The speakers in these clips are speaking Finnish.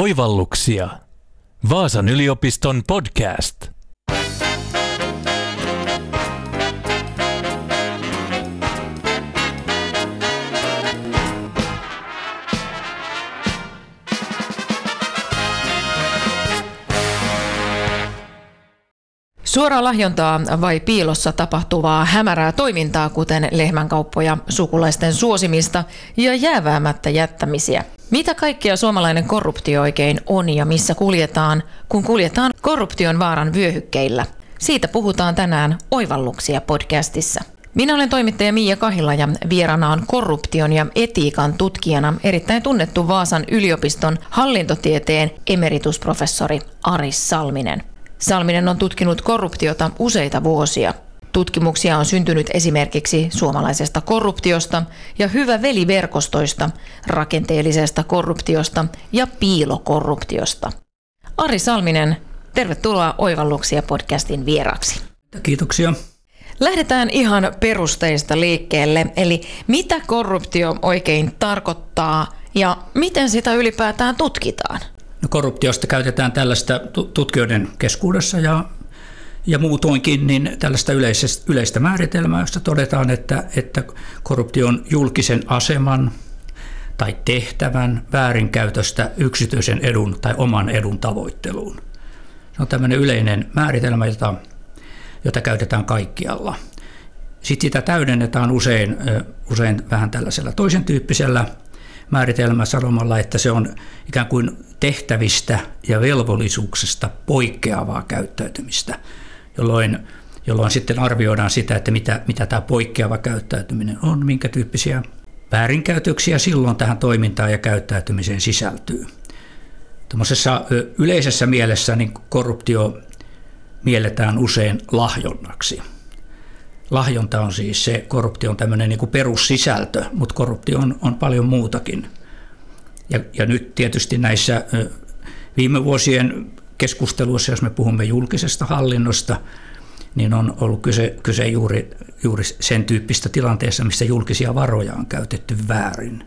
Oivalluksia. Vaasan yliopiston podcast. Suoraa lahjontaa vai piilossa tapahtuvaa hämärää toimintaa, kuten lehmänkauppoja, sukulaisten suosimista ja jääväämättä jättämisiä. Mitä kaikkea suomalainen korruptio oikein on ja missä kuljetaan, kun kuljetaan korruption vaaran vyöhykkeillä? Siitä puhutaan tänään Oivalluksia podcastissa. Minä olen toimittaja Miia Kahila ja vierana on korruption ja etiikan tutkijana erittäin tunnettu Vaasan yliopiston hallintotieteen emeritusprofessori Aris Salminen. Salminen on tutkinut korruptiota useita vuosia. Tutkimuksia on syntynyt esimerkiksi suomalaisesta korruptiosta ja hyvä veliverkostoista, rakenteellisesta korruptiosta ja piilokorruptiosta. Ari Salminen, tervetuloa Oivalluksia podcastin vieraksi. Kiitoksia. Lähdetään ihan perusteista liikkeelle, eli mitä korruptio oikein tarkoittaa ja miten sitä ylipäätään tutkitaan? No, korruptiosta käytetään tällaista tutkijoiden keskuudessa ja, ja muutoinkin niin tällaista yleistä, yleistä määritelmää, josta todetaan, että, että korruptio on julkisen aseman tai tehtävän väärinkäytöstä yksityisen edun tai oman edun tavoitteluun. Se on tämmöinen yleinen määritelmä, jota, jota käytetään kaikkialla. Sitten sitä täydennetään usein, usein vähän tällaisella toisen tyyppisellä määritelmä sanomalla, että se on ikään kuin tehtävistä ja velvollisuuksista poikkeavaa käyttäytymistä, jolloin, jolloin sitten arvioidaan sitä, että mitä, mitä tämä poikkeava käyttäytyminen on, minkä tyyppisiä väärinkäytöksiä silloin tähän toimintaan ja käyttäytymiseen sisältyy. Tuommoisessa yleisessä mielessä niin korruptio mielletään usein lahjonnaksi. Lahjonta on siis se, korruptio on tämmöinen niin kuin perussisältö, mutta korruptio on, on paljon muutakin. Ja, ja nyt tietysti näissä viime vuosien keskusteluissa, jos me puhumme julkisesta hallinnosta, niin on ollut kyse, kyse juuri, juuri sen tyyppistä tilanteessa, missä julkisia varoja on käytetty väärin.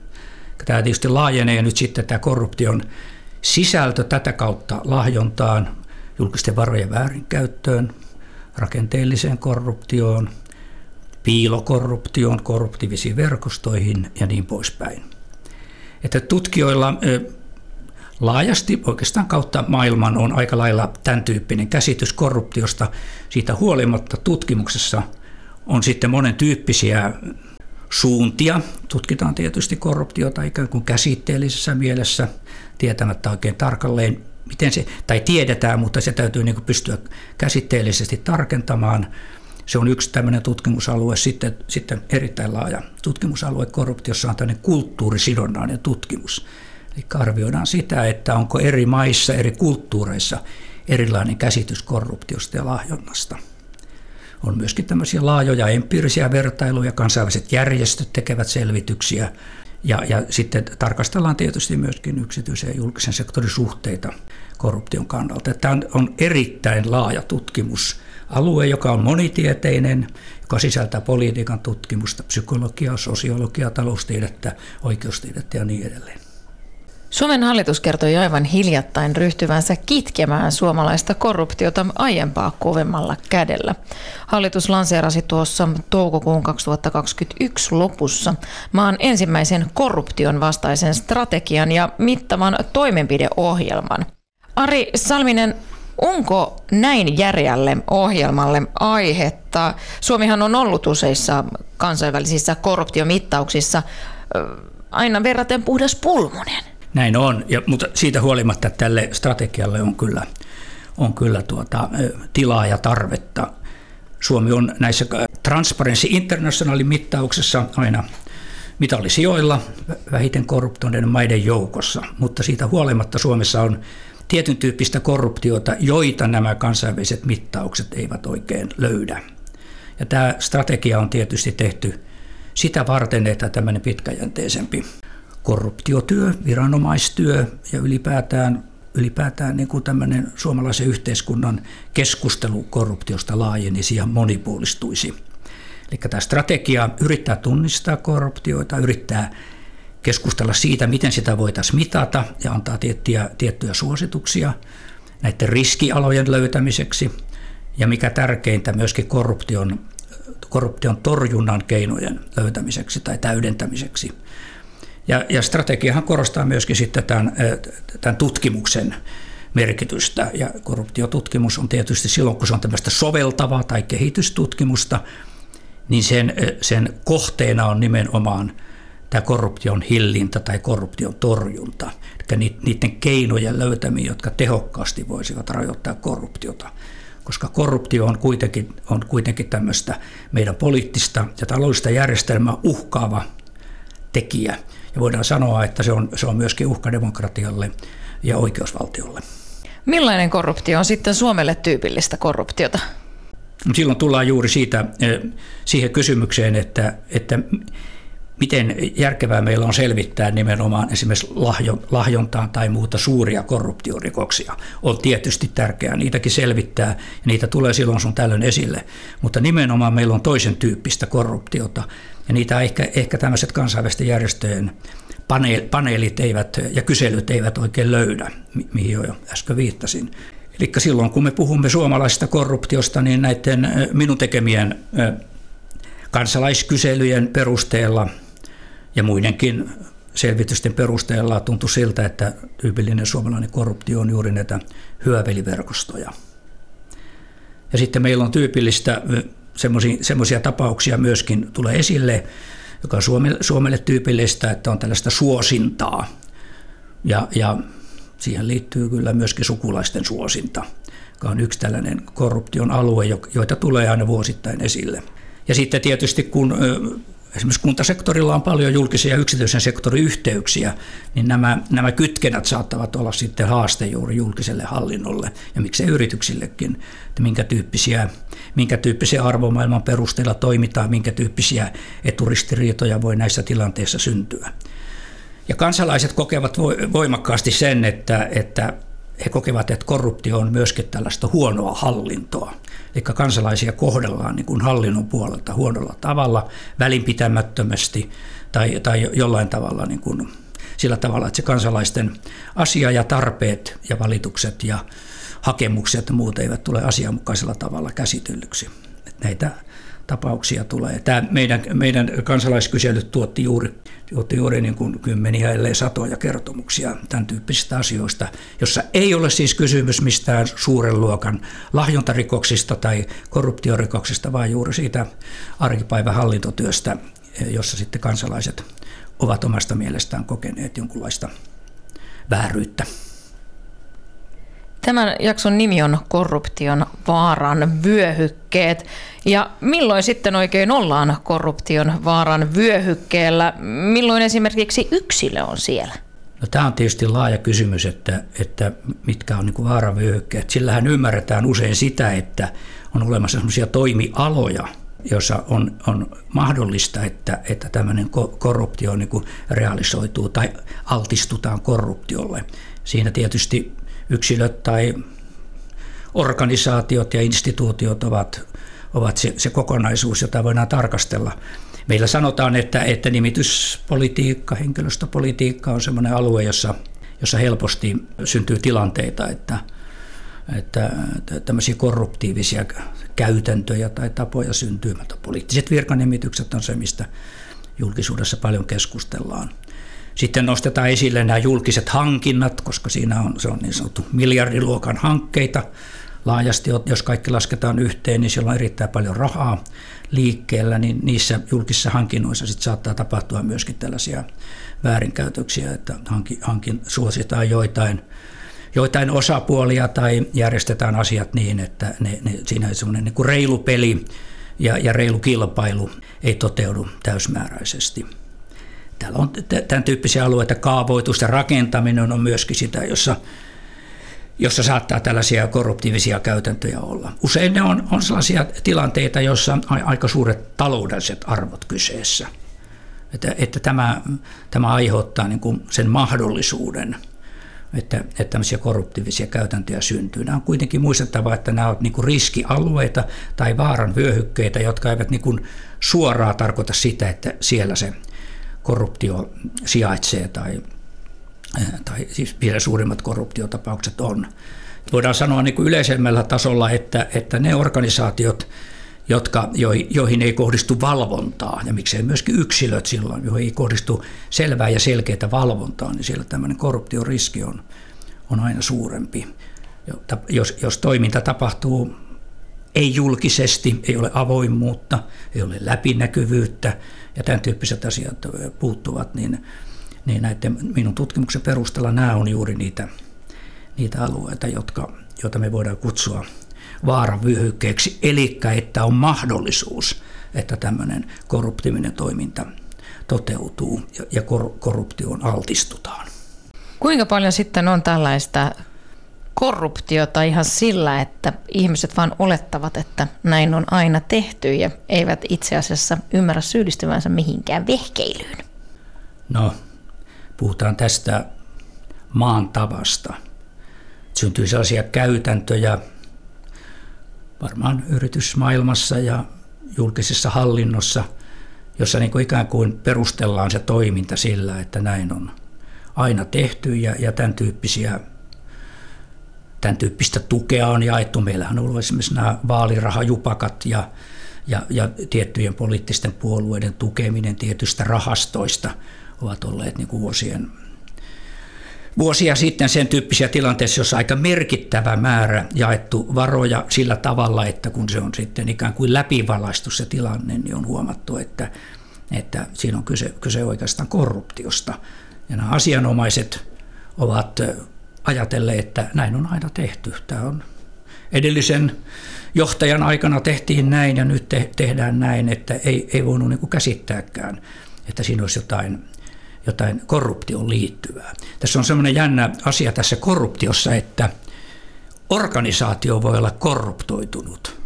Tämä tietysti laajenee nyt sitten tämä korruption sisältö tätä kautta lahjontaan, julkisten varojen väärinkäyttöön, rakenteelliseen korruptioon, piilokorruptioon, korruptiivisiin verkostoihin ja niin poispäin. Että tutkijoilla laajasti oikeastaan kautta maailman on aika lailla tämän tyyppinen käsitys korruptiosta. Siitä huolimatta tutkimuksessa on sitten monen tyyppisiä suuntia. Tutkitaan tietysti korruptiota ikään kuin käsitteellisessä mielessä, tietämättä oikein tarkalleen, miten se, tai tiedetään, mutta se täytyy niin pystyä käsitteellisesti tarkentamaan. Se on yksi tämmöinen tutkimusalue. Sitten, sitten erittäin laaja tutkimusalue korruptiossa on tämmöinen kulttuurisidonnainen tutkimus. Eli arvioidaan sitä, että onko eri maissa, eri kulttuureissa erilainen käsitys korruptiosta ja lahjonnasta. On myöskin tämmöisiä laajoja empiirisiä vertailuja, kansainväliset järjestöt tekevät selvityksiä ja, ja sitten tarkastellaan tietysti myöskin yksityisen ja julkisen sektorin suhteita korruption kannalta. Tämä on erittäin laaja tutkimus alue, joka on monitieteinen, joka sisältää politiikan tutkimusta, psykologiaa, sosiologiaa, taloustiedettä, oikeustiedettä ja niin edelleen. Suomen hallitus kertoi aivan hiljattain ryhtyvänsä kitkemään suomalaista korruptiota aiempaa kovemmalla kädellä. Hallitus lanseerasi tuossa toukokuun 2021 lopussa maan ensimmäisen korruption vastaisen strategian ja mittavan toimenpideohjelman. Ari Salminen, Onko näin järjälle ohjelmalle aihetta? Suomihan on ollut useissa kansainvälisissä korruptiomittauksissa aina verraten puhdas pulmunen. Näin on, ja, mutta siitä huolimatta tälle strategialle on kyllä, on kyllä tuota, tilaa ja tarvetta. Suomi on näissä Transparency Internationalin mittauksessa aina mitallisijoilla vähiten korruptoineiden maiden joukossa, mutta siitä huolimatta Suomessa on tietyn tyyppistä korruptiota, joita nämä kansainväliset mittaukset eivät oikein löydä. Ja tämä strategia on tietysti tehty sitä varten, että tämmöinen pitkäjänteisempi korruptiotyö, viranomaistyö ja ylipäätään, ylipäätään niin kuin tämmöinen suomalaisen yhteiskunnan keskustelu korruptiosta laajenisi ja monipuolistuisi. Eli tämä strategia yrittää tunnistaa korruptioita, yrittää keskustella siitä, miten sitä voitaisiin mitata ja antaa tiettyjä, tiettyjä suosituksia näiden riskialojen löytämiseksi ja mikä tärkeintä myöskin korruption, korruption torjunnan keinojen löytämiseksi tai täydentämiseksi. Ja, ja strategiahan korostaa myöskin sitten tämän, tämän tutkimuksen merkitystä. Ja korruptiotutkimus on tietysti silloin, kun se on tämmöistä soveltavaa tai kehitystutkimusta, niin sen, sen kohteena on nimenomaan tämä korruption hillintä tai korruption torjunta. Eli niiden keinojen löytäminen, jotka tehokkaasti voisivat rajoittaa korruptiota. Koska korruptio on kuitenkin, on kuitenkin tämmöistä meidän poliittista ja taloudellista järjestelmää uhkaava tekijä. Ja voidaan sanoa, että se on, se on myöskin uhka demokratialle ja oikeusvaltiolle. Millainen korruptio on sitten Suomelle tyypillistä korruptiota? Silloin tullaan juuri siitä, eh, siihen kysymykseen, että, että miten järkevää meillä on selvittää nimenomaan esimerkiksi lahjontaan tai muuta suuria korruptiorikoksia. On tietysti tärkeää niitäkin selvittää ja niitä tulee silloin sun tällöin esille, mutta nimenomaan meillä on toisen tyyppistä korruptiota ja niitä ehkä, ehkä tämmöiset kansainvälisten järjestöjen paneelit eivät ja kyselyt eivät oikein löydä, mihin jo äsken viittasin. Eli silloin kun me puhumme suomalaisesta korruptiosta, niin näiden minun tekemien kansalaiskyselyjen perusteella ja muidenkin selvitysten perusteella tuntui siltä, että tyypillinen suomalainen korruptio on juuri näitä hyöveliverkostoja. Ja sitten meillä on tyypillistä semmoisia tapauksia myöskin tulee esille, joka on Suomelle, Suomelle tyypillistä, että on tällaista suosintaa. Ja, ja siihen liittyy kyllä myöskin sukulaisten suosinta, joka on yksi tällainen korruption alue, joita tulee aina vuosittain esille. Ja sitten tietysti kun esimerkiksi kuntasektorilla on paljon julkisen ja yksityisen sektorin yhteyksiä, niin nämä, nämä kytkennät saattavat olla sitten haaste juuri julkiselle hallinnolle ja miksei yrityksillekin, että minkä tyyppisiä, minkä tyyppisiä arvomaailman perusteella toimitaan, minkä tyyppisiä eturistiriitoja voi näissä tilanteissa syntyä. Ja kansalaiset kokevat voimakkaasti sen, että, että he kokevat, että korruptio on myöskin tällaista huonoa hallintoa. Eli kansalaisia kohdellaan niin kuin hallinnon puolelta huonolla tavalla, välinpitämättömästi tai, tai jollain tavalla niin kuin sillä tavalla, että se kansalaisten asia ja tarpeet ja valitukset ja hakemukset ja muut eivät tule asianmukaisella tavalla käsitellyksi. Että näitä tapauksia tulee. Tämä meidän, meidän kansalaiskyselyt tuotti juuri, tuotti juuri niin kuin kymmeniä, ellei satoja kertomuksia tämän tyyppisistä asioista, jossa ei ole siis kysymys mistään suuren luokan lahjontarikoksista tai korruptiorikoksista, vaan juuri siitä arkipäivän hallintotyöstä, jossa sitten kansalaiset ovat omasta mielestään kokeneet jonkunlaista vääryyttä. Tämän jakson nimi on Korruption vaaran vyöhykkeet. Ja milloin sitten oikein ollaan korruption vaaran vyöhykkeellä? Milloin esimerkiksi yksilö on siellä? No, tämä on tietysti laaja kysymys, että, että mitkä on niin vaaravyöhykkeet. Sillähän ymmärretään usein sitä, että on olemassa sellaisia toimialoja, jossa on, on mahdollista, että, että tämmöinen korruptio niin realisoituu tai altistutaan korruptiolle. Siinä tietysti yksilöt tai organisaatiot ja instituutiot ovat, ovat se, se kokonaisuus, jota voidaan tarkastella. Meillä sanotaan, että, että nimityspolitiikka, henkilöstöpolitiikka on sellainen alue, jossa, jossa helposti syntyy tilanteita, että, että tämmöisiä korruptiivisia käytäntöjä tai tapoja syntyy. Poliittiset virkanimitykset on se, mistä julkisuudessa paljon keskustellaan. Sitten nostetaan esille nämä julkiset hankinnat, koska siinä on, se on niin sanottu miljardiluokan hankkeita laajasti, jos kaikki lasketaan yhteen, niin siellä on erittäin paljon rahaa liikkeellä, niin niissä julkisissa hankinnoissa sit saattaa tapahtua myöskin tällaisia väärinkäytöksiä, että hankin, hankin, suositaan joitain, joitain osapuolia tai järjestetään asiat niin, että ne, ne, siinä on semmoinen niin reilu peli ja, ja reilu kilpailu ei toteudu täysmääräisesti. Täällä on tämän tyyppisiä alueita, kaavoitus ja rakentaminen on myöskin sitä, jossa, jossa saattaa tällaisia korruptiivisia käytäntöjä olla. Usein ne on, on sellaisia tilanteita, joissa on aika suuret taloudelliset arvot kyseessä. Että, että tämä, tämä aiheuttaa niin kuin sen mahdollisuuden, että, että tämmöisiä korruptiivisia käytäntöjä syntyy. Nämä on kuitenkin muistettava, että nämä ovat niin riskialueita tai vaaran vyöhykkeitä, jotka eivät niin kuin suoraan tarkoita sitä, että siellä se korruptio sijaitsee tai, tai siis vielä suurimmat korruptiotapaukset on. Voidaan sanoa niin kuin yleisemmällä tasolla, että, että ne organisaatiot, jotka, joihin ei kohdistu valvontaa, ja miksei myöskin yksilöt silloin, joihin ei kohdistu selvää ja selkeää valvontaa, niin siellä tämmöinen korruptioriski on, on aina suurempi. Jos, jos toiminta tapahtuu ei julkisesti, ei ole avoimuutta, ei ole läpinäkyvyyttä ja tämän tyyppiset asiat puuttuvat, niin, niin näiden minun tutkimuksen perusteella nämä on juuri niitä, niitä alueita, jotka, joita me voidaan kutsua vaaravyöhykkeeksi, eli että on mahdollisuus, että tämmöinen korruptiivinen toiminta toteutuu ja korruptioon altistutaan. Kuinka paljon sitten on tällaista korruptiota ihan sillä, että ihmiset vaan olettavat, että näin on aina tehty ja eivät itse asiassa ymmärrä syyllistyvänsä mihinkään vehkeilyyn? No, puhutaan tästä maan tavasta. Syntyy sellaisia käytäntöjä varmaan yritysmaailmassa ja julkisessa hallinnossa, jossa niin kuin ikään kuin perustellaan se toiminta sillä, että näin on aina tehty ja, ja tämän tyyppisiä tämän tyyppistä tukea on jaettu. Meillähän on ollut esimerkiksi nämä vaalirahajupakat ja, ja, ja tiettyjen poliittisten puolueiden tukeminen tietystä rahastoista ovat olleet niin kuin vuosien vuosia sitten sen tyyppisiä tilanteissa, jossa aika merkittävä määrä jaettu varoja sillä tavalla, että kun se on sitten ikään kuin läpivalaistu se tilanne, niin on huomattu, että, että siinä on kyse, kyse oikeastaan korruptiosta. Ja nämä asianomaiset ovat ajatelleet, että näin on aina tehty. Tämä on edellisen johtajan aikana tehtiin näin ja nyt te, tehdään näin, että ei, ei voinut niin käsittääkään, että siinä olisi jotain, jotain korruptioon liittyvää. Tässä on semmoinen jännä asia tässä korruptiossa, että organisaatio voi olla korruptoitunut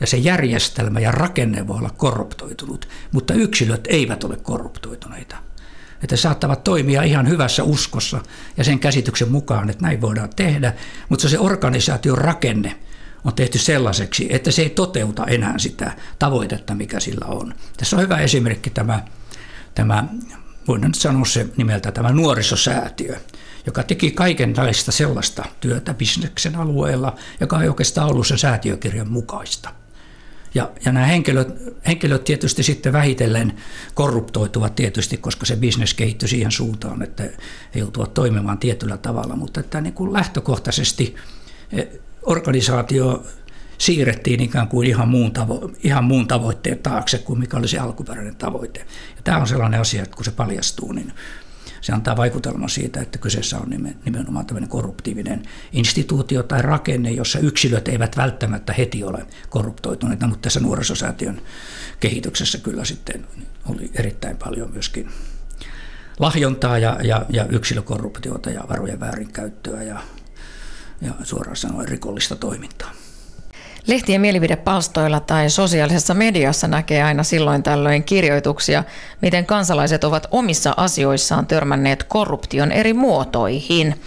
ja se järjestelmä ja rakenne voi olla korruptoitunut, mutta yksilöt eivät ole korruptoituneita että saattavat toimia ihan hyvässä uskossa ja sen käsityksen mukaan, että näin voidaan tehdä, mutta se organisaation rakenne on tehty sellaiseksi, että se ei toteuta enää sitä tavoitetta, mikä sillä on. Tässä on hyvä esimerkki tämä, tämä voidaan nyt sanoa se nimeltä tämä nuorisosäätiö, joka teki kaikenlaista sellaista työtä bisneksen alueella, joka ei oikeastaan ollut sen säätiökirjan mukaista – ja, ja nämä henkilöt, henkilöt tietysti sitten vähitellen korruptoituvat tietysti, koska se bisnes kehittyi siihen suuntaan, että he joutuvat toimimaan tietyllä tavalla, mutta että niin kuin lähtökohtaisesti eh, organisaatio siirrettiin ikään kuin ihan muun, tavo- ihan muun tavoitteen taakse kuin mikä oli se alkuperäinen tavoite. Ja tämä on sellainen asia, että kun se paljastuu, niin se antaa vaikutelman siitä, että kyseessä on nimenomaan tämmöinen korruptiivinen instituutio tai rakenne, jossa yksilöt eivät välttämättä heti ole korruptoituneita, mutta tässä nuorisosäätiön kehityksessä kyllä sitten oli erittäin paljon myöskin lahjontaa ja, ja, ja yksilökorruptiota ja varojen väärinkäyttöä ja, ja suoraan sanoen rikollista toimintaa. Lehtien mielipidepalstoilla tai sosiaalisessa mediassa näkee aina silloin tällöin kirjoituksia, miten kansalaiset ovat omissa asioissaan törmänneet korruption eri muotoihin.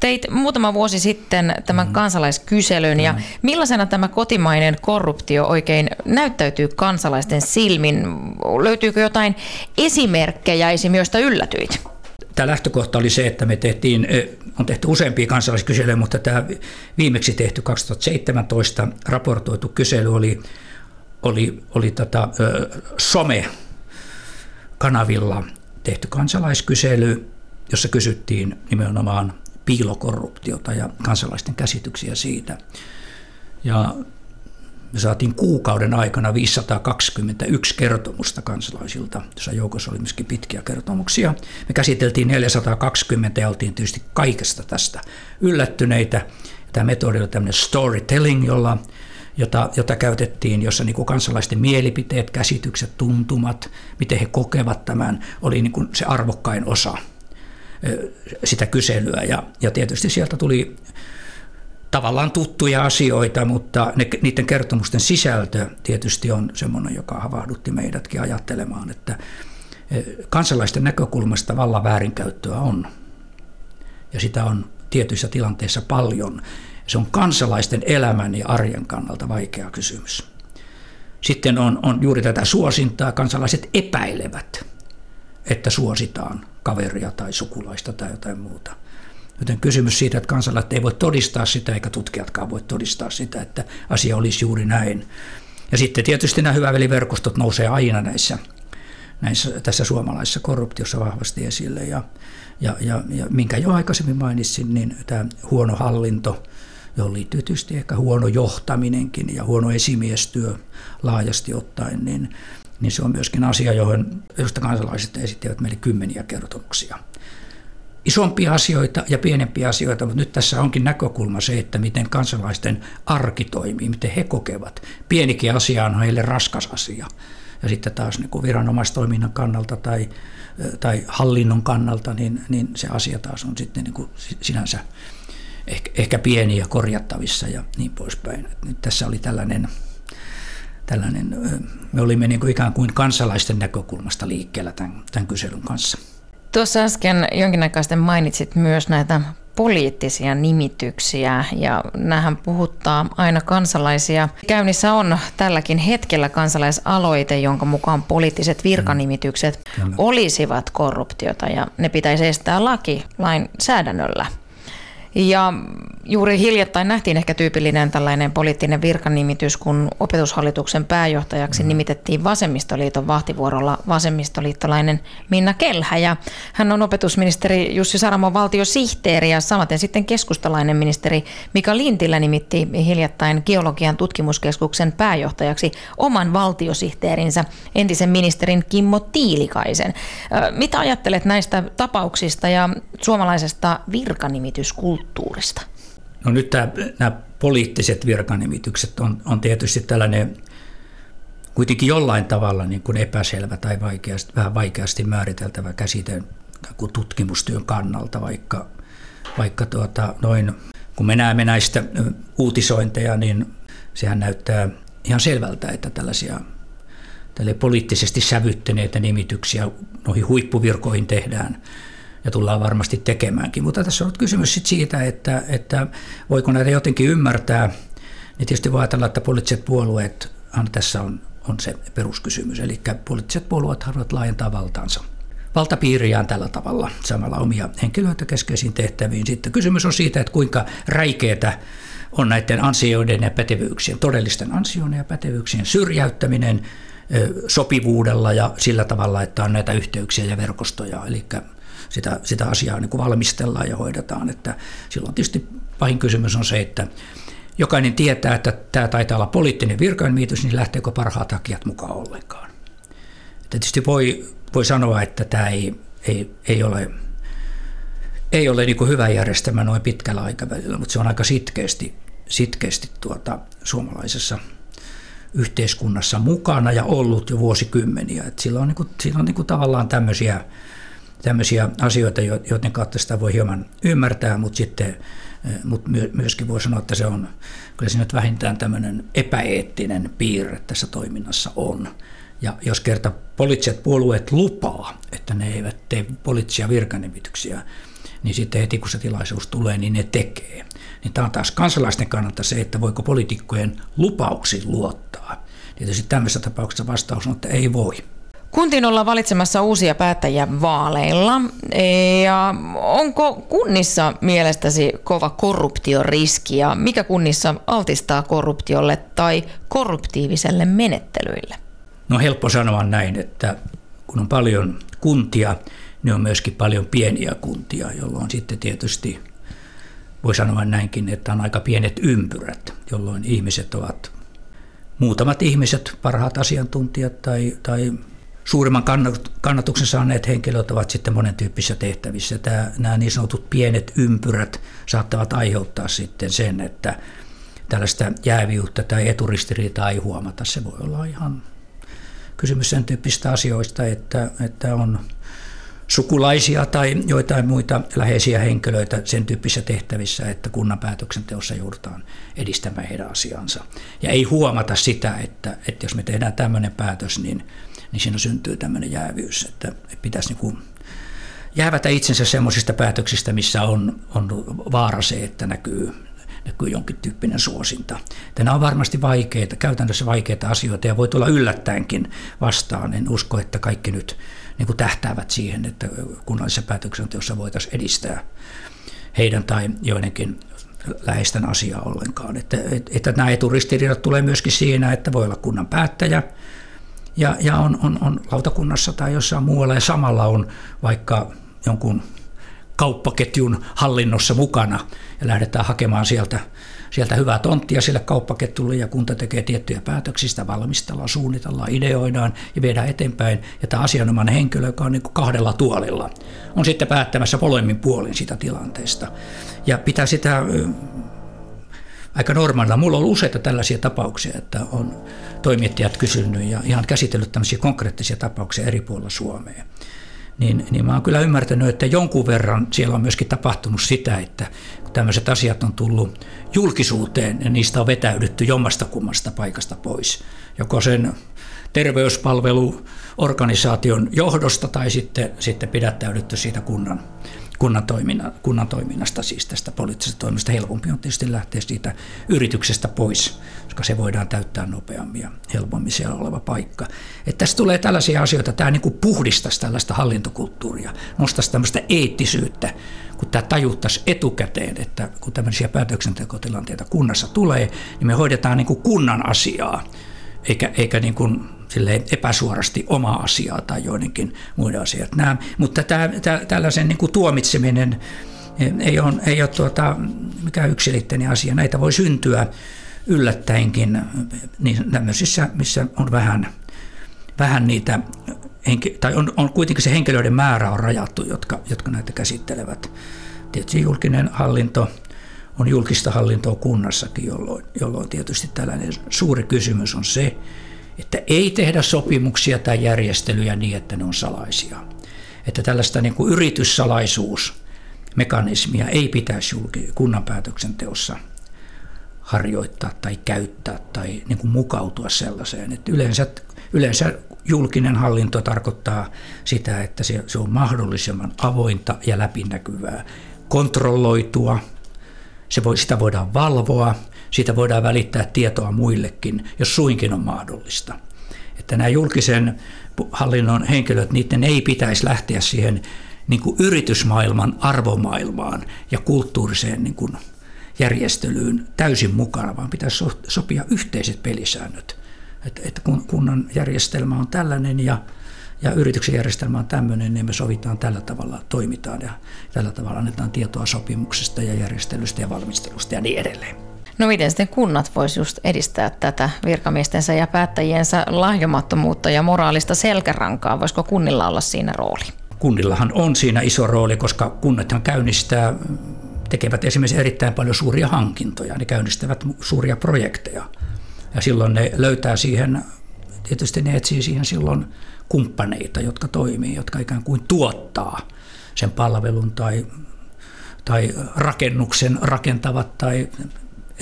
Teit muutama vuosi sitten tämän mm. kansalaiskyselyn ja mm. millaisena tämä kotimainen korruptio oikein näyttäytyy kansalaisten silmin? Löytyykö jotain esimerkkejä esim. joista yllätyit? Tämä lähtökohta oli se, että me tehtiin on tehty useampia kansalaiskyselyjä, mutta tämä viimeksi tehty 2017 raportoitu kysely oli, oli, oli tota, some-kanavilla tehty kansalaiskysely, jossa kysyttiin nimenomaan piilokorruptiota ja kansalaisten käsityksiä siitä. Ja me saatiin kuukauden aikana 521 kertomusta kansalaisilta, jossa joukossa oli myöskin pitkiä kertomuksia. Me käsiteltiin 420 ja oltiin tietysti kaikesta tästä yllättyneitä. Tämä metodi oli tämmöinen storytelling, jolla, jota, jota käytettiin, jossa niin kuin kansalaisten mielipiteet, käsitykset, tuntumat, miten he kokevat tämän, oli niin kuin se arvokkain osa sitä kyselyä. Ja, ja tietysti sieltä tuli tavallaan tuttuja asioita, mutta ne, niiden kertomusten sisältö tietysti on semmoinen, joka havahdutti meidätkin ajattelemaan, että e, kansalaisten näkökulmasta vallan väärinkäyttöä on. Ja sitä on tietyissä tilanteissa paljon. Se on kansalaisten elämän ja arjen kannalta vaikea kysymys. Sitten on, on juuri tätä suosintaa, kansalaiset epäilevät että suositaan kaveria tai sukulaista tai jotain muuta. Joten kysymys siitä, että kansalaiset ei voi todistaa sitä, eikä tutkijatkaan voi todistaa sitä, että asia olisi juuri näin. Ja sitten tietysti nämä hyväveliverkostot nousee aina näissä, näissä tässä suomalaisessa korruptiossa vahvasti esille. Ja, ja, ja, ja minkä jo aikaisemmin mainitsin, niin tämä huono hallinto, johon liittyy tietysti ehkä huono johtaminenkin ja huono esimiestyö laajasti ottaen, niin, niin se on myöskin asia, johon, josta kansalaiset esittivät meille kymmeniä kertomuksia isompia asioita ja pienempiä asioita, mutta nyt tässä onkin näkökulma se, että miten kansalaisten arki toimii, miten he kokevat. Pienikin asia on heille raskas asia. Ja sitten taas niin kuin viranomaistoiminnan kannalta tai, tai hallinnon kannalta, niin, niin se asia taas on sitten niin kuin sinänsä ehkä, ehkä pieni ja korjattavissa ja niin poispäin. Nyt tässä oli tällainen, tällainen me olimme niin kuin ikään kuin kansalaisten näkökulmasta liikkeellä tämän, tämän kyselyn kanssa. Tuossa äsken jonkin aikaa sitten mainitsit myös näitä poliittisia nimityksiä ja nämähän puhuttaa aina kansalaisia. Käynnissä on tälläkin hetkellä kansalaisaloite, jonka mukaan poliittiset virkanimitykset olisivat korruptiota ja ne pitäisi estää laki lainsäädännöllä. Ja juuri hiljattain nähtiin ehkä tyypillinen tällainen poliittinen virkanimitys, kun opetushallituksen pääjohtajaksi mm. nimitettiin Vasemmistoliiton vahtivuorolla vasemmistoliittolainen Minna Kelhä. Ja hän on opetusministeri Jussi Saramon valtiosihteeri ja samaten sitten keskustalainen ministeri Mika Lintilä nimitti hiljattain geologian tutkimuskeskuksen pääjohtajaksi oman valtiosihteerinsä entisen ministerin Kimmo Tiilikaisen. Mitä ajattelet näistä tapauksista ja suomalaisesta virkanimityskulttuurista? No nyt tämä, nämä poliittiset virkanimitykset on, on tietysti tällainen kuitenkin jollain tavalla niin kuin epäselvä tai vaikeasti, vähän vaikeasti määriteltävä käsite kuin tutkimustyön kannalta, vaikka, vaikka tuota, noin, kun me näemme näistä uutisointeja, niin sehän näyttää ihan selvältä, että tällaisia tälle poliittisesti sävyttyneitä nimityksiä noihin huippuvirkoihin tehdään ja tullaan varmasti tekemäänkin. Mutta tässä on kysymys sit siitä, että, että voiko näitä jotenkin ymmärtää, niin tietysti voi ajatella, että poliittiset puolueet, tässä on, on se peruskysymys, eli poliittiset puolueet haluavat laajentaa valtaansa valtapiiriään tällä tavalla, samalla omia henkilöitä keskeisiin tehtäviin. Sitten kysymys on siitä, että kuinka räikeätä on näiden ansioiden ja pätevyyksien, todellisten ansioiden ja pätevyyksien syrjäyttäminen sopivuudella ja sillä tavalla, että on näitä yhteyksiä ja verkostoja, eli sitä, sitä asiaa niin kuin valmistellaan ja hoidetaan. Että silloin tietysti pahin kysymys on se, että jokainen tietää, että tämä taitaa olla poliittinen virkainmiitys, niin lähteekö parhaat hakijat mukaan ollenkaan. Tietysti voi, voi sanoa, että tämä ei, ei, ei ole, ei ole niin hyvä järjestelmä noin pitkällä aikavälillä, mutta se on aika sitkeästi, sitkeästi tuota, suomalaisessa yhteiskunnassa mukana ja ollut jo vuosikymmeniä. Et sillä on, niin kuin, sillä on niin kuin tavallaan tämmöisiä tämmöisiä asioita, joiden kautta sitä voi hieman ymmärtää, mutta sitten eh, mutta myöskin voi sanoa, että se on kyllä se nyt vähintään tämmöinen epäeettinen piirre tässä toiminnassa on. Ja jos kerta poliittiset puolueet lupaa, että ne eivät tee poliittisia virkanimityksiä, niin sitten heti kun se tilaisuus tulee, niin ne tekee. Niin tämä on taas kansalaisten kannalta se, että voiko poliitikkojen lupauksiin luottaa. Tietysti tämmöisessä tapauksessa vastaus on, että ei voi. Kuntiin ollaan valitsemassa uusia päättäjiä vaaleilla. Ja onko kunnissa mielestäsi kova korruptioriski ja mikä kunnissa altistaa korruptiolle tai korruptiiviselle menettelyille? No helppo sanoa näin, että kun on paljon kuntia, niin on myöskin paljon pieniä kuntia, jolloin sitten tietysti voi sanoa näinkin, että on aika pienet ympyrät, jolloin ihmiset ovat muutamat ihmiset, parhaat asiantuntijat tai, tai suurimman kannatuksen saaneet henkilöt ovat sitten monen tyyppisissä tehtävissä. Tämä, nämä niin sanotut pienet ympyrät saattavat aiheuttaa sitten sen, että tällaista jääviyttä tai eturistiriitaa ei huomata. Se voi olla ihan kysymys sen tyyppisistä asioista, että, että on sukulaisia tai joitain muita läheisiä henkilöitä sen tyyppisissä tehtävissä, että kunnan päätöksenteossa joudutaan edistämään heidän asiansa. Ja ei huomata sitä, että, että jos me tehdään tämmöinen päätös, niin niin siinä syntyy tämmöinen jäävyys, että pitäisi niin kuin jäävätä itsensä semmoisista päätöksistä, missä on, on vaara se, että näkyy, näkyy jonkin tyyppinen suosinta. Nämä on varmasti vaikeita, käytännössä vaikeita asioita ja voi tulla yllättäenkin vastaan. En usko, että kaikki nyt niin kuin tähtäävät siihen, että kunnallisessa päätöksenteossa voitaisiin edistää heidän tai joidenkin läheisten asiaa ollenkaan. Että, että nämä eturistiriidat tulee myöskin siinä, että voi olla kunnan päättäjä ja, ja on, on, on lautakunnassa tai jossain muualla ja samalla on vaikka jonkun kauppaketjun hallinnossa mukana ja lähdetään hakemaan sieltä, sieltä hyvää tonttia sille kauppaketjulle ja kunta tekee tiettyjä päätöksistä, valmistellaan, suunnitellaan, ideoidaan ja viedään eteenpäin. Ja tämä asianomainen henkilö, joka on niin kuin kahdella tuolilla, on sitten päättämässä molemmin puolin sitä tilanteesta. Ja pitää sitä aika normaalina. Mulla on ollut useita tällaisia tapauksia, että on toimittajat kysynyt ja ihan käsitellyt tämmöisiä konkreettisia tapauksia eri puolilla Suomea niin, niin mä oon kyllä ymmärtänyt, että jonkun verran siellä on myöskin tapahtunut sitä, että kun tämmöiset asiat on tullut julkisuuteen, niin niistä on vetäydytty jommasta kummasta paikasta pois. Joko sen terveyspalveluorganisaation johdosta tai sitten, sitten pidättäydytty siitä kunnan kunnan, toiminna, kunnan toiminnasta, siis tästä poliittisesta toiminnasta. Helpompi on tietysti lähteä siitä yrityksestä pois, koska se voidaan täyttää nopeammin ja helpommin siellä oleva paikka. Että tässä tulee tällaisia asioita, tämä niin kuin puhdistaisi tällaista hallintokulttuuria, nostaisi tämmöistä eettisyyttä, kun tämä tajuttaisi etukäteen, että kun tämmöisiä päätöksentekotilanteita kunnassa tulee, niin me hoidetaan niin kuin kunnan asiaa, eikä, eikä niin kuin silleen epäsuorasti omaa asiaa tai joidenkin muiden asiat. Nämä, mutta tämä, tämä, tällaisen niin kuin tuomitseminen ei ole, ei ole tuota, mikään yksilitteinen asia. Näitä voi syntyä yllättäenkin niin tämmöisissä, missä on vähän, vähän niitä, tai on, on kuitenkin se henkilöiden määrä on rajattu, jotka, jotka näitä käsittelevät. Tietysti julkinen hallinto on julkista hallintoa kunnassakin, jolloin, jolloin tietysti tällainen suuri kysymys on se, että ei tehdä sopimuksia tai järjestelyjä niin, että ne on salaisia. Että tällaista niin kuin yrityssalaisuusmekanismia ei pitäisi kunnan päätöksenteossa harjoittaa tai käyttää tai niin kuin mukautua sellaiseen. Että yleensä, yleensä julkinen hallinto tarkoittaa sitä, että se, se on mahdollisimman avointa ja läpinäkyvää, kontrolloitua, se voi, sitä voidaan valvoa, siitä voidaan välittää tietoa muillekin, jos suinkin on mahdollista. Että nämä julkisen hallinnon henkilöt, niiden ei pitäisi lähteä siihen niin kuin yritysmaailman arvomaailmaan ja kulttuuriseen niin kuin järjestelyyn täysin mukana, vaan pitäisi sopia yhteiset pelisäännöt. Että, että kun kunnan järjestelmä on tällainen ja, ja yrityksen järjestelmä on tämmöinen, niin me sovitaan tällä tavalla, toimitaan ja tällä tavalla annetaan tietoa sopimuksesta ja järjestelystä ja valmistelusta ja niin edelleen. No miten sitten kunnat voisi just edistää tätä virkamiestensä ja päättäjiensä lahjomattomuutta ja moraalista selkärankaa? Voisiko kunnilla olla siinä rooli? Kunnillahan on siinä iso rooli, koska kunnathan käynnistää, tekevät esimerkiksi erittäin paljon suuria hankintoja. Ne käynnistävät suuria projekteja. Ja silloin ne löytää siihen, tietysti ne etsii siihen silloin kumppaneita, jotka toimii, jotka ikään kuin tuottaa sen palvelun tai, tai rakennuksen rakentavat tai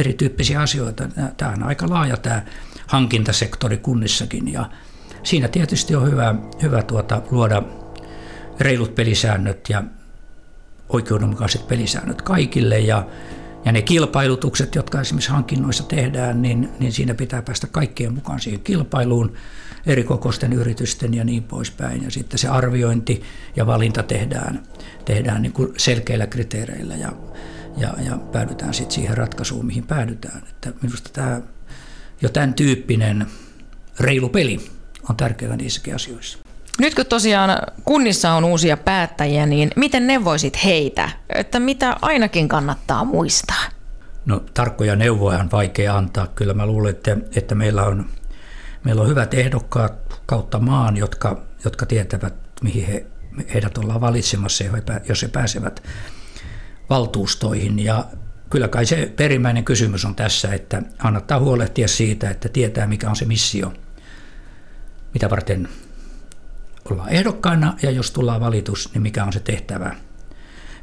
erityyppisiä asioita. Tämä on aika laaja tämä hankintasektori kunnissakin ja siinä tietysti on hyvä, hyvä tuota, luoda reilut pelisäännöt ja oikeudenmukaiset pelisäännöt kaikille ja, ja ne kilpailutukset, jotka esimerkiksi hankinnoissa tehdään, niin, niin siinä pitää päästä kaikkien mukaan siihen kilpailuun, eri kokoisten yritysten ja niin poispäin. Ja sitten se arviointi ja valinta tehdään, tehdään niin kuin selkeillä kriteereillä ja ja, ja päädytään sitten siihen ratkaisuun, mihin päädytään. Että minusta tämä jo tämän tyyppinen reilu peli on tärkeää niissäkin asioissa. Nyt kun tosiaan kunnissa on uusia päättäjiä, niin miten neuvoisit heitä, että mitä ainakin kannattaa muistaa? No tarkkoja neuvoja on vaikea antaa. Kyllä mä luulen, että, että meillä, on, meillä on hyvät ehdokkaat kautta maan, jotka, jotka tietävät, mihin he, heidät ollaan valitsemassa, jos he pääsevät valtuustoihin. Ja kyllä kai se perimmäinen kysymys on tässä, että kannattaa huolehtia siitä, että tietää mikä on se missio, mitä varten ollaan ehdokkaana. Ja jos tullaan valitus, niin mikä on se tehtävä,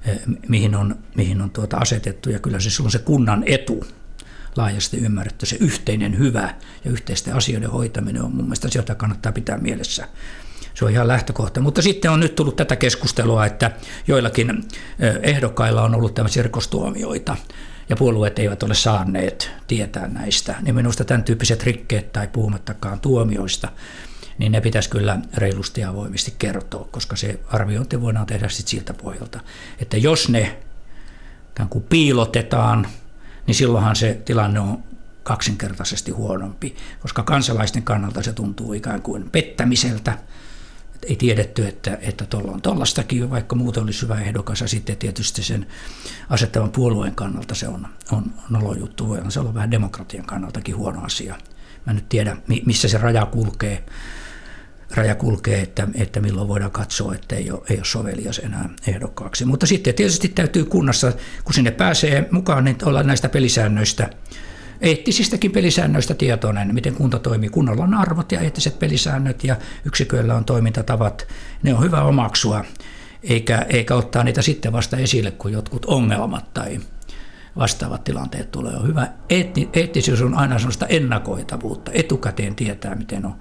eh, mihin on, mihin on tuota asetettu? Ja kyllä se silloin se kunnan etu. Laajasti ymmärretty, se yhteinen hyvä ja yhteisten asioiden hoitaminen on mun mielestä sieltä kannattaa pitää mielessä se on ihan lähtökohta. Mutta sitten on nyt tullut tätä keskustelua, että joillakin ehdokkailla on ollut tämmöisiä rikostuomioita. ja puolueet eivät ole saaneet tietää näistä, niin minusta tämän tyyppiset rikkeet tai puhumattakaan tuomioista, niin ne pitäisi kyllä reilusti ja avoimesti kertoa, koska se arviointi voidaan tehdä sitten siltä pohjalta, että jos ne kuin piilotetaan, niin silloinhan se tilanne on kaksinkertaisesti huonompi, koska kansalaisten kannalta se tuntuu ikään kuin pettämiseltä, ei tiedetty, että, että tuolla on tuollaistakin, vaikka muuten olisi hyvä ehdokas. Ja sitten tietysti sen asettavan puolueen kannalta se on, on nolo juttu. Voi se olla vähän demokratian kannaltakin huono asia. Mä nyt tiedä, missä se raja kulkee, raja kulkee että, että milloin voidaan katsoa, että ei ole, ei ole sovelias enää ehdokkaaksi. Mutta sitten tietysti täytyy kunnassa, kun sinne pääsee mukaan, niin olla näistä pelisäännöistä – eettisistäkin pelisäännöistä tietoinen, miten kunta toimii. Kunnalla on arvot ja eettiset pelisäännöt ja yksiköillä on toimintatavat. Ne on hyvä omaksua, eikä, eikä ottaa niitä sitten vasta esille, kun jotkut ongelmat tai vastaavat tilanteet tulee. On hyvä. Eetti, eettisyys on aina sellaista ennakoitavuutta. Etukäteen tietää, miten on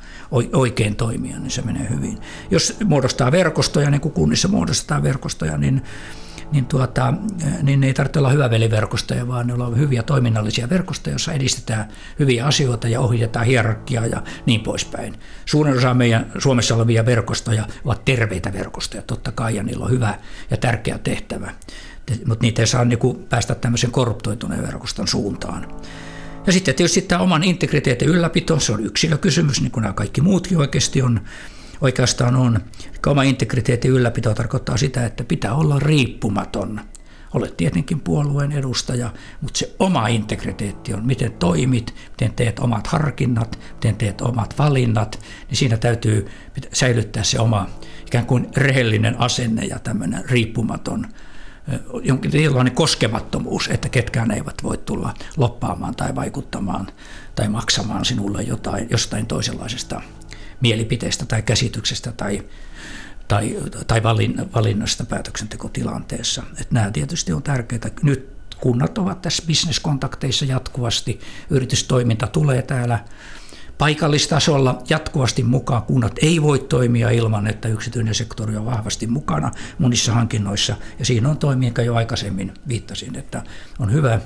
oikein toimia, niin se menee hyvin. Jos muodostaa verkostoja, niin kuin kunnissa muodostetaan verkostoja, niin niin, tuota, niin ei tarvitse olla hyvä veliverkostoja, vaan ne on hyviä toiminnallisia verkostoja, joissa edistetään hyviä asioita ja ohjataan hierarkiaa ja niin poispäin. Suurin osa meidän Suomessa olevia verkostoja ovat terveitä verkostoja, totta kai, ja niillä on hyvä ja tärkeä tehtävä. Mutta niitä ei saa niinku päästä tämmöisen korruptoituneen verkoston suuntaan. Ja sitten tietysti tämä oman integriteetin ylläpito, se on yksilökysymys, niin kuin nämä kaikki muutkin oikeasti on oikeastaan on. Oma integriteetin ylläpito tarkoittaa sitä, että pitää olla riippumaton. Olet tietenkin puolueen edustaja, mutta se oma integriteetti on, miten toimit, miten teet omat harkinnat, miten teet omat valinnat, niin siinä täytyy säilyttää se oma ikään kuin rehellinen asenne ja tämmöinen riippumaton jonkinlainen koskemattomuus, että ketkään eivät voi tulla loppaamaan tai vaikuttamaan tai maksamaan sinulle jotain, jostain toisenlaisesta mielipiteestä tai käsityksestä tai, tai, tai valinnasta päätöksentekotilanteessa. Että nämä tietysti on tärkeitä. Nyt kunnat ovat tässä bisneskontakteissa jatkuvasti, yritystoiminta tulee täällä paikallistasolla jatkuvasti mukaan. Kunnat ei voi toimia ilman, että yksityinen sektori on vahvasti mukana monissa hankinnoissa. Ja siinä on toimia, jo aikaisemmin viittasin, että on hyvä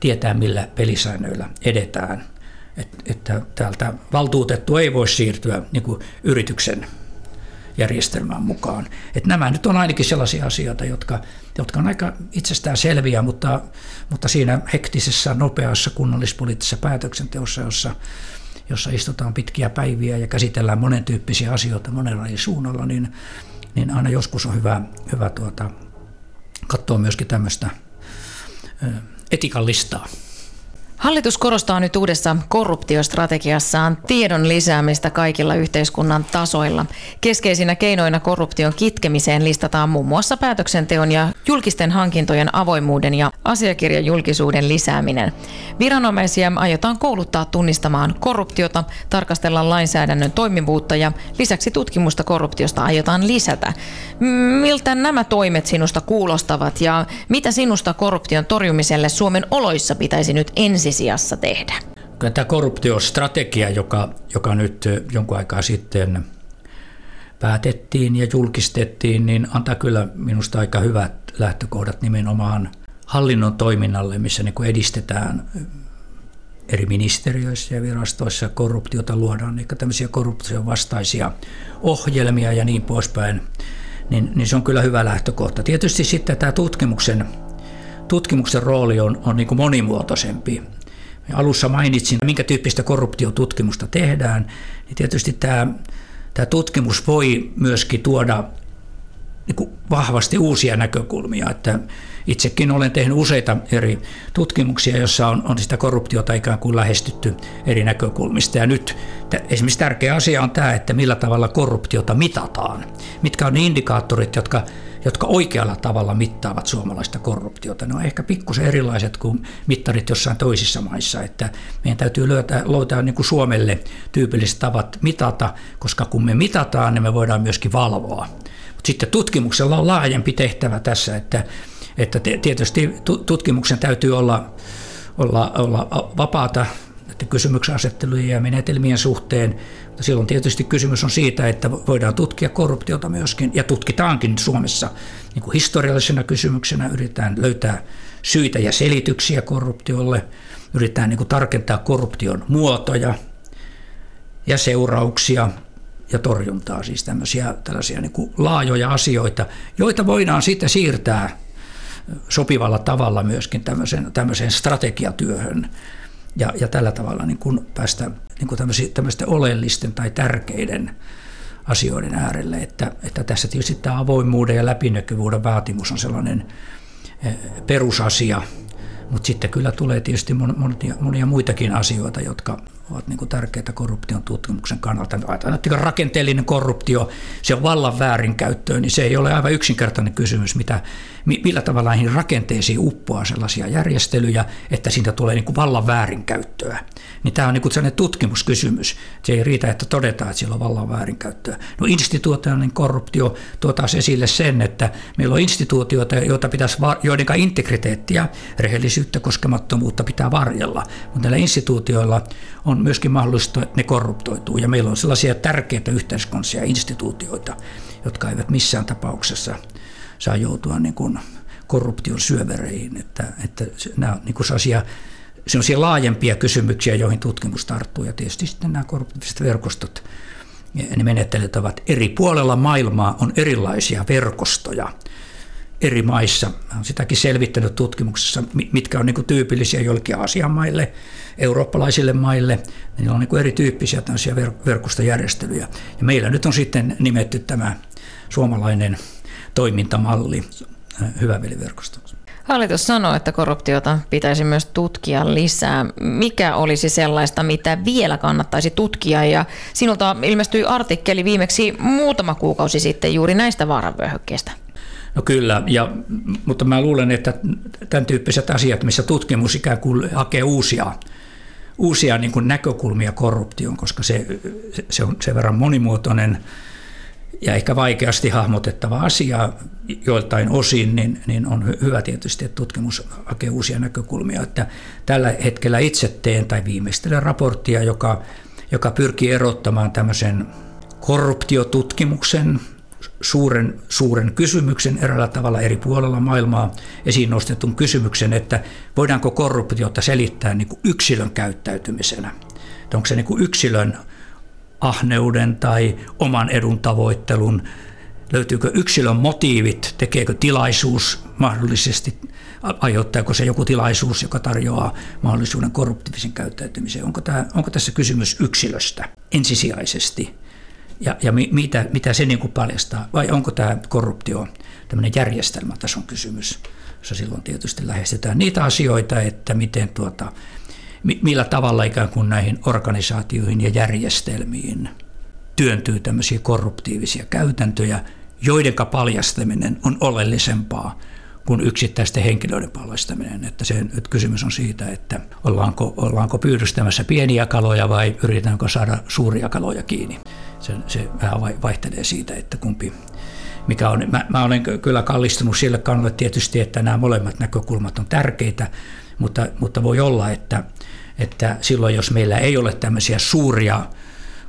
tietää, millä pelisäännöillä edetään – että täältä valtuutettu ei voi siirtyä niin kuin yrityksen järjestelmään mukaan. Että nämä nyt on ainakin sellaisia asioita, jotka, jotka on aika itsestään selviä, mutta, mutta siinä hektisessä, nopeassa kunnallispoliittisessa päätöksenteossa, jossa, jossa istutaan pitkiä päiviä ja käsitellään monen tyyppisiä asioita monella eri suunnalla, niin, niin aina joskus on hyvä, hyvä tuota, katsoa myöskin tämmöistä etikan listaa. Hallitus korostaa nyt uudessa korruptiostrategiassaan tiedon lisäämistä kaikilla yhteiskunnan tasoilla. Keskeisinä keinoina korruption kitkemiseen listataan muun muassa päätöksenteon ja julkisten hankintojen avoimuuden ja asiakirjan julkisuuden lisääminen. Viranomaisia aiotaan kouluttaa tunnistamaan korruptiota, tarkastella lainsäädännön toimivuutta ja lisäksi tutkimusta korruptiosta aiotaan lisätä. Miltä nämä toimet sinusta kuulostavat ja mitä sinusta korruption torjumiselle Suomen oloissa pitäisi nyt ensin ensisijassa tehdä? Tämä korruptiostrategia, joka, joka nyt jonkun aikaa sitten päätettiin ja julkistettiin, niin antaa kyllä minusta aika hyvät lähtökohdat nimenomaan hallinnon toiminnalle, missä niin kuin edistetään eri ministeriöissä ja virastoissa korruptiota luodaan, eli tämmöisiä korruption vastaisia ohjelmia ja niin poispäin, niin, niin se on kyllä hyvä lähtökohta. Tietysti sitten tämä tutkimuksen, tutkimuksen rooli on, on niin kuin monimuotoisempi. Alussa mainitsin, minkä tyyppistä korruptiotutkimusta tehdään, niin tietysti tämä, tämä tutkimus voi myöskin tuoda niin vahvasti uusia näkökulmia. Että itsekin olen tehnyt useita eri tutkimuksia, joissa on, on sitä korruptiota ikään kuin lähestytty eri näkökulmista. Ja nyt esimerkiksi tärkeä asia on tämä, että millä tavalla korruptiota mitataan. Mitkä on ne indikaattorit, jotka jotka oikealla tavalla mittaavat suomalaista korruptiota. Ne on ehkä pikkusen erilaiset kuin mittarit jossain toisissa maissa, että meidän täytyy löytää, löytää niin kuin Suomelle tyypilliset tavat mitata, koska kun me mitataan, niin me voidaan myöskin valvoa. Mutta sitten tutkimuksella on laajempi tehtävä tässä, että, että tietysti tutkimuksen täytyy olla, olla, olla vapaata kysymyksen asettelujen ja menetelmien suhteen. Mutta silloin tietysti kysymys on siitä, että voidaan tutkia korruptiota myöskin, ja tutkitaankin Suomessa niin kuin historiallisena kysymyksenä. Yritetään löytää syitä ja selityksiä korruptiolle, yritetään niin kuin tarkentaa korruption muotoja ja seurauksia ja torjuntaa, siis tämmöisiä tällaisia niin kuin laajoja asioita, joita voidaan sitten siirtää sopivalla tavalla myöskin tämmöiseen, tämmöiseen strategiatyöhön ja, ja tällä tavalla niin kuin päästä niin kuin tämmöisten oleellisten tai tärkeiden asioiden äärelle, että, että tässä tietysti tämä avoimuuden ja läpinäkyvyyden vaatimus on sellainen eh, perusasia, mutta sitten kyllä tulee tietysti monia, monia muitakin asioita, jotka ovat niin tärkeitä korruption tutkimuksen kannalta. Ajatellaan, rakenteellinen korruptio, se on vallan väärinkäyttöön, niin se ei ole aivan yksinkertainen kysymys, mitä, millä tavalla näihin rakenteisiin uppoaa sellaisia järjestelyjä, että siitä tulee niin kuin vallan väärinkäyttöä. Niin tämä on niin kuin sellainen tutkimuskysymys. Se ei riitä, että todetaan, että sillä on vallan väärinkäyttöä. No instituutioiden korruptio tuo taas esille sen, että meillä on instituutioita, joita pitäisi, joiden integriteettiä, rehellisyyttä, koskemattomuutta pitää varjella. Mutta näillä instituutioilla on myöskin mahdollista, että ne korruptoituu. Ja meillä on sellaisia tärkeitä yhteiskunnallisia instituutioita, jotka eivät missään tapauksessa saa joutua niin kuin korruption syövereihin. Että, että nämä on niin kuin sellaisia, sellaisia laajempia kysymyksiä, joihin tutkimus tarttuu. Ja tietysti sitten nämä korruptiiviset verkostot, ne menettelyt ovat eri puolella maailmaa, on erilaisia verkostoja eri maissa. Olen sitäkin selvittänyt tutkimuksessa, mitkä on niin tyypillisiä joillekin Aasian maille, eurooppalaisille maille. Niillä on niin erityyppisiä verkostojärjestelyjä. Ja meillä nyt on sitten nimetty tämä suomalainen toimintamalli hyvä veliverkosto. Hallitus sanoo, että korruptiota pitäisi myös tutkia lisää. Mikä olisi sellaista, mitä vielä kannattaisi tutkia? Ja sinulta ilmestyi artikkeli viimeksi muutama kuukausi sitten juuri näistä vaaravyöhykkeistä. No kyllä, ja, mutta mä luulen, että tämän tyyppiset asiat, missä tutkimus ikään kuin hakee uusia, uusia niin kuin näkökulmia korruptioon, koska se, se on sen verran monimuotoinen ja ehkä vaikeasti hahmotettava asia joiltain osin, niin, niin on hyvä tietysti, että tutkimus hakee uusia näkökulmia. Että tällä hetkellä itse teen tai viimeistelen raporttia, joka, joka pyrkii erottamaan tämmöisen korruptiotutkimuksen suuren, suuren kysymyksen eräällä tavalla eri puolella maailmaa esiin nostetun kysymyksen, että voidaanko korruptiota selittää niin kuin yksilön käyttäytymisenä. Että onko se niin kuin yksilön ahneuden tai oman edun tavoittelun, löytyykö yksilön motiivit, tekeekö tilaisuus mahdollisesti, aiheuttaako se joku tilaisuus, joka tarjoaa mahdollisuuden korruptiivisen käyttäytymiseen. Onko, tämä, onko tässä kysymys yksilöstä ensisijaisesti ja, ja mitä, mitä se niin kuin paljastaa, vai onko tämä korruptio tämmöinen järjestelmätason kysymys, jossa silloin tietysti lähestytään niitä asioita, että miten tuota, millä tavalla ikään kuin näihin organisaatioihin ja järjestelmiin työntyy tämmöisiä korruptiivisia käytäntöjä, joidenka paljastaminen on oleellisempaa kuin yksittäisten henkilöiden paljastaminen. Että se että kysymys on siitä, että ollaanko, ollaanko pyydystämässä pieniä kaloja vai yritetäänkö saada suuria kaloja kiinni. Se, se vähän vaihtelee siitä, että kumpi, mikä on. Mä, mä olen kyllä kallistunut sille kannalle tietysti, että nämä molemmat näkökulmat on tärkeitä, mutta, mutta voi olla, että, että silloin jos meillä ei ole tämmöisiä suuria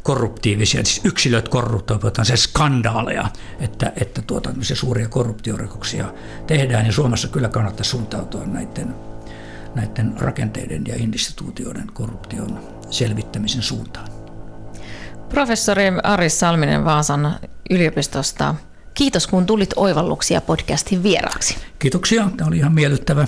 korruptiivisia, siis yksilöt korruptoivat, se skandaaleja, että, että tuota, suuria korruptiorikoksia tehdään, niin Suomessa kyllä kannattaa suuntautua näiden, näiden rakenteiden ja instituutioiden korruption selvittämisen suuntaan. Professori Aris Salminen Vaasan yliopistosta. Kiitos kun tulit oivalluksia podcastin vieraaksi. Kiitoksia, tämä oli ihan miellyttävä